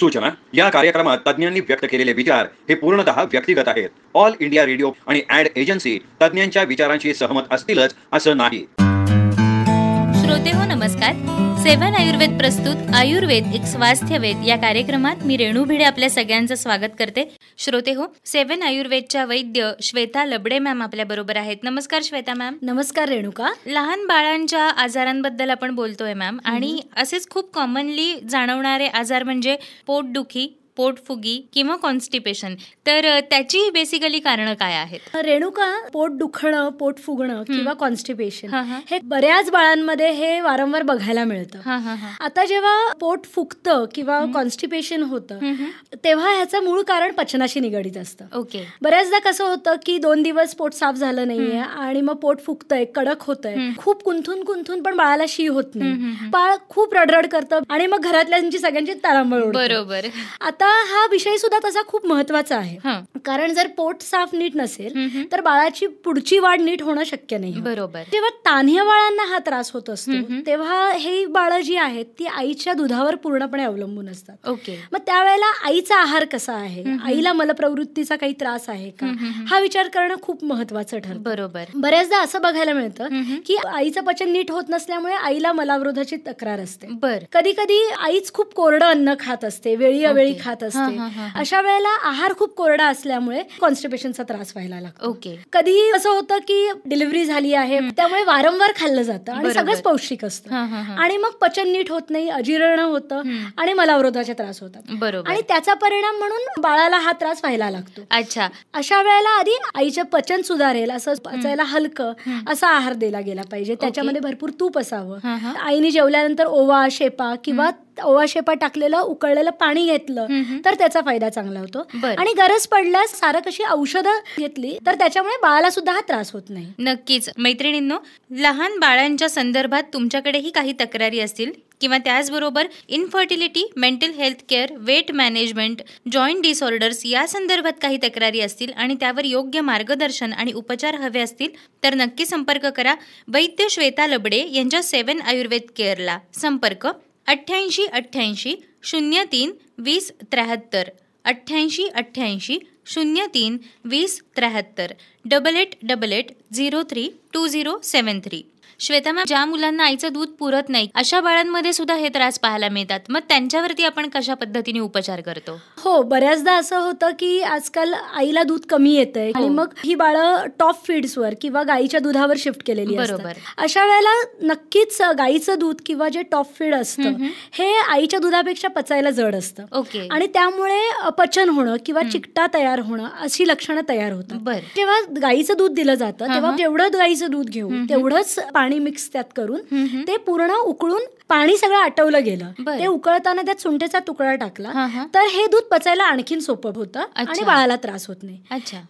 सूचना या कार्यक्रमात तज्ज्ञांनी व्यक्त केलेले विचार हे पूर्णतः व्यक्तिगत आहेत. ऑल इंडिया रेडिओ आणि ऍड एजन्सी तज्ज्ञांच्या विचारांशी सहमत असतीलच असं नाही. श्रोते हो नमस्कार. सेवन आयुर्वेद प्रस्तुत आयुर्वेद एक स्वास्थ्यवेद या कार्यक्रमात मी रेणू भिडे आपल्या सगळ्यांचं स्वागत करते. श्रोते हो सेवन आयुर्वेदच्या वैद्य श्वेता लबडे मॅम आपल्या बरोबर आहेत. नमस्कार श्वेता मॅम. नमस्कार रेणुका. लहान बाळांच्या आजारांबद्दल आपण बोलतोय मॅम. आणि असेच खूप कॉमनली जाणवणारे आजार म्हणजे पोटदुखी पोटफुगी किंवा कॉन्स्टिपेशन तर त्याची बेसिकली कारणं काय आहेत? रेणुका पोट दुखणं पोट फुगणं किंवा कॉन्स्टिपेशन हा, बऱ्याच बाळांमध्ये हे वारंवार बघायला मिळतं. आता जेव्हा पोट फुगतं किंवा कॉन्स्टिपेशन होतं तेव्हा ह्याचं मूळ कारण पचनाशी निगडीत असतं. ओके. बऱ्याचदा कसं होतं की दोन दिवस पोट साफ झालं नाहीये आणि मग पोट फुगतंय कडक होतंय खूप कुंथून कुंथून पण बाळाला शी होत नाही. बाळ खूप रडरड करतं आणि मग घरातल्यांची सगळ्यांची तारांबळ. बरोबर. आता हा विषय सुद्धा तसा खूप महत्त्वाचा आहे. कारण जर पोट साफ नीट नसेल तर बाळाची पुढची वाढ नीट होणं शक्य नाही बरोबर. जेव्हा तान्ह्या बाळांना हा त्रास होत असतो तेव्हा हे बाळं जी आहेत ती आईच्या दुधावर पूर्णपणे अवलंबून असतात. ओके. मग त्यावेळेला आईचा आहार कसा आहे? आईला मलप्रवृत्तीचा काही त्रास आहे का? हा विचार करणं खूप महत्वाचं ठरतं. बरोबर. बऱ्याचदा असं बघायला मिळतं की आईचं पचन नीट होत नसल्यामुळे आईला मलावरोधाची तक्रार असते. बर. कधी कधी आईच खूप कोरडं अन्न खात असते वेळी अवेळी खात असते. हा, हा. अशा वेळेला आहार खूप कोरडा असल्यामुळे कॉन्स्टिपेशनचा त्रास व्हायला लागतो. ओके. कधी असं होतं की डिलिव्हरी झाली आहे त्यामुळे वारंवार खाल्लं जातं आणि. सगळंच पौष्टिक असतं. आणि मग पचन नीट होत नाही अजीर्ण होतं आणि मलावरोधाचे त्रास होतात. बरोबर. आणि त्याचा परिणाम म्हणून बाळाला हा त्रास व्हायला लागतो. अच्छा. अशा वेळेला आधी आईचं पचन सुधारेल असं पचायला हलकं असा आहार दिला गेला पाहिजे. त्याच्यामध्ये भरपूर तूप असावं. आईने जेवल्यानंतर ओवा शेपा किंवा ओवा शेपा टाकलेलं उकळलेलं पाणी घेतलं तर त्याचा फायदा चांगला होतो. आणि गरज पडल्यास सारं कशी औषधं घेतली तर त्याच्यामुळे बाळाला सुद्धा हा त्रास होत नाही. नक्कीच. मैत्रिणींनो लहान बाळांच्या संदर्भात तुमच्याकडेही काही तक्रारी असतील किंवा त्याचबरोबर infertility mental health care weight management joint disorders या संदर्भात काही तक्रारी असतील आणि त्यावर योग्य मार्गदर्शन आणि उपचार हवे असतील तर नक्की संपर्क करा. वैद्य श्वेता लबडे यांच्या सेवन आयुर्वेद केअरला संपर्क. अठ्ठ्याऐंशी अठ्ठ्याऐंशी शून्य तीन वीस त्र्याहत्तर. अठ्ठ्याऐंशी अठ्ठ्याऐंशी शून्य तीन वीस त्र्याहत्तर. Double eight double eight zero three two zero seven three Shweta ma'am ज्या मुलांना आईचं दूध पुरत नाही अशा बाळांमध्ये सुद्धा हे त्रास पाहायला मिळतात. मग त्यांच्यावरती आपण कशा पद्धतीने उपचार करतो? हो बऱ्याचदा असं होतं की आजकाल आईला दूध कमी येतंय आणि मग ही बाळं टॉप फीड्सवर किंवा गाईच्या दुधावर शिफ्ट केलेली बरोबर. अशा वेळेला नक्कीच गाईचं दूध किंवा जे टॉप फीड असतं हे आईच्या दुधापेक्षा पचायला जड असतं. ओके. आणि त्यामुळे अपचन होणं किंवा चिकटा तयार होणं अशी लक्षणं तयार होतात. जेव्हा गाईचं दूध दिलं जातं तेव्हा जेवढं गाईचं दूध घेऊ तेवढंच पाणी मिक्स त्यात करून ते पूर्ण उकळून पाणी सगळं आटवलं गेलं. ते उकळताना त्यात सुंठेचा तुकडा टाकला. तर हे दूध पचायला आणखीन सोपं होतं आणि. बाळाला त्रास होत नाही.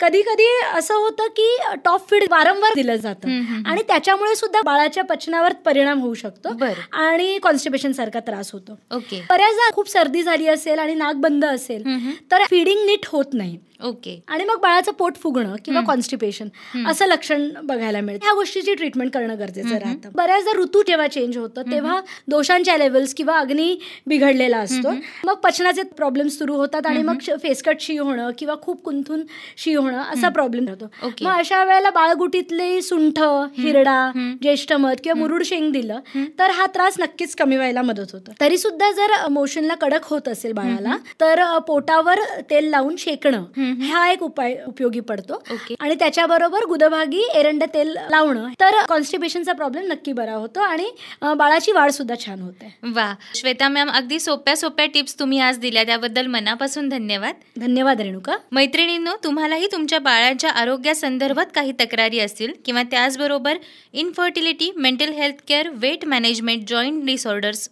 कधी कधी असं होतं की टॉप फीड वारंवार दिलं जातं. आणि त्याच्यामुळे सुद्धा बाळाच्या पचनावर परिणाम होऊ शकतो. आणि कॉन्स्टिपेशन सारखा त्रास होतो. ओके. बऱ्याचदा खूप सर्दी झाली असेल आणि नाक बंद असेल तर फिडिंग नीट होत नाही. ओके. आणि मग बाळाचं पोट फुगणं किंवा कॉन्स्टिपेशन असं लक्षण बघायला मिळतं. ह्या गोष्टीची ट्रीटमेंट करणं गरजेचं राहतं. बऱ्याचदा ऋतू जेव्हा चेंज होतं तेव्हा दोषांच्या लेवल्स किंवा अग्नी बिघडलेला असतो. मग पचनाचे प्रॉब्लेम सुरू होतात आणि मग फेसकट शी होणं किंवा खूप कुंथून शी होणं असा प्रॉब्लेम होतो ओके. मग अशा वेळेला बाळगुटीतले सुंठ हिरडा ज्येष्ठमध किंवा मुरुड शेंग दिलं तर हा त्रास नक्कीच कमी व्हायला मदत होतं. तरी सुद्धा जर मोशनला कडक होत असेल बाळाला तर पोटावर तेल लावून शेकणं हा एक उपाय उपयोगी पडतो. आणि त्याच्याबरोबर गुदभागी एरंड तेल लावणं तर कॉन्स्टिपेशनचा प्रॉब्लेम नक्की बरा होतो आणि बाळाची वाढ सुद्धा छान होते वा. श्वेता मॅम अगदी सोप्या सोप्या टिप्स तुम्ही आज दिल्या त्याबद्दल मनापासून धन्यवाद. धन्यवाद रेणुका. मैत्रिणींनो तुम्हालाही तुमच्या बाळाच्या आरोग्यासंदर्भात काही तक्रारी असतील किंवा त्याचबरोबर infertility mental health care weight management joint disorders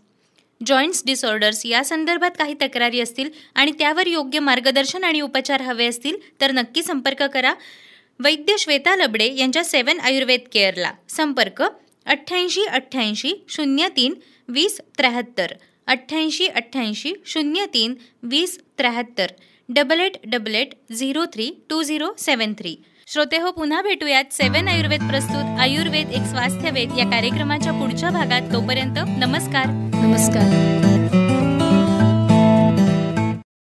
joints disorders या संदर्भात काही तक्रारी असतील आणि त्यावर योग्य मार्गदर्शन आणि उपचार हवे असतील तर नक्की संपर्क करा. वैद्य श्वेता लबडे यांच्या सेवन आयुर्वेद केअरला संपर्क अठ्ठ्याऐंशी अठ्ठ्याऐंशी शून्य तीन वीस त्र्याहत्तर. अठ्ठ्याऐंशी अठ्ठ्याऐंशी शून्य तीन वीस त्र्याहत्तर. Double eight double eight zero three two zero seven three श्रोते हो पुन्हा भेटूयात. सेवन आयुर्वेद प्रस्तुत आयुर्वेद एक स्वास्थ्यवेद या कार्यक्रमाच्या पुढच्या भागात. तोपर्यंत नमस्कार. नमस्कार.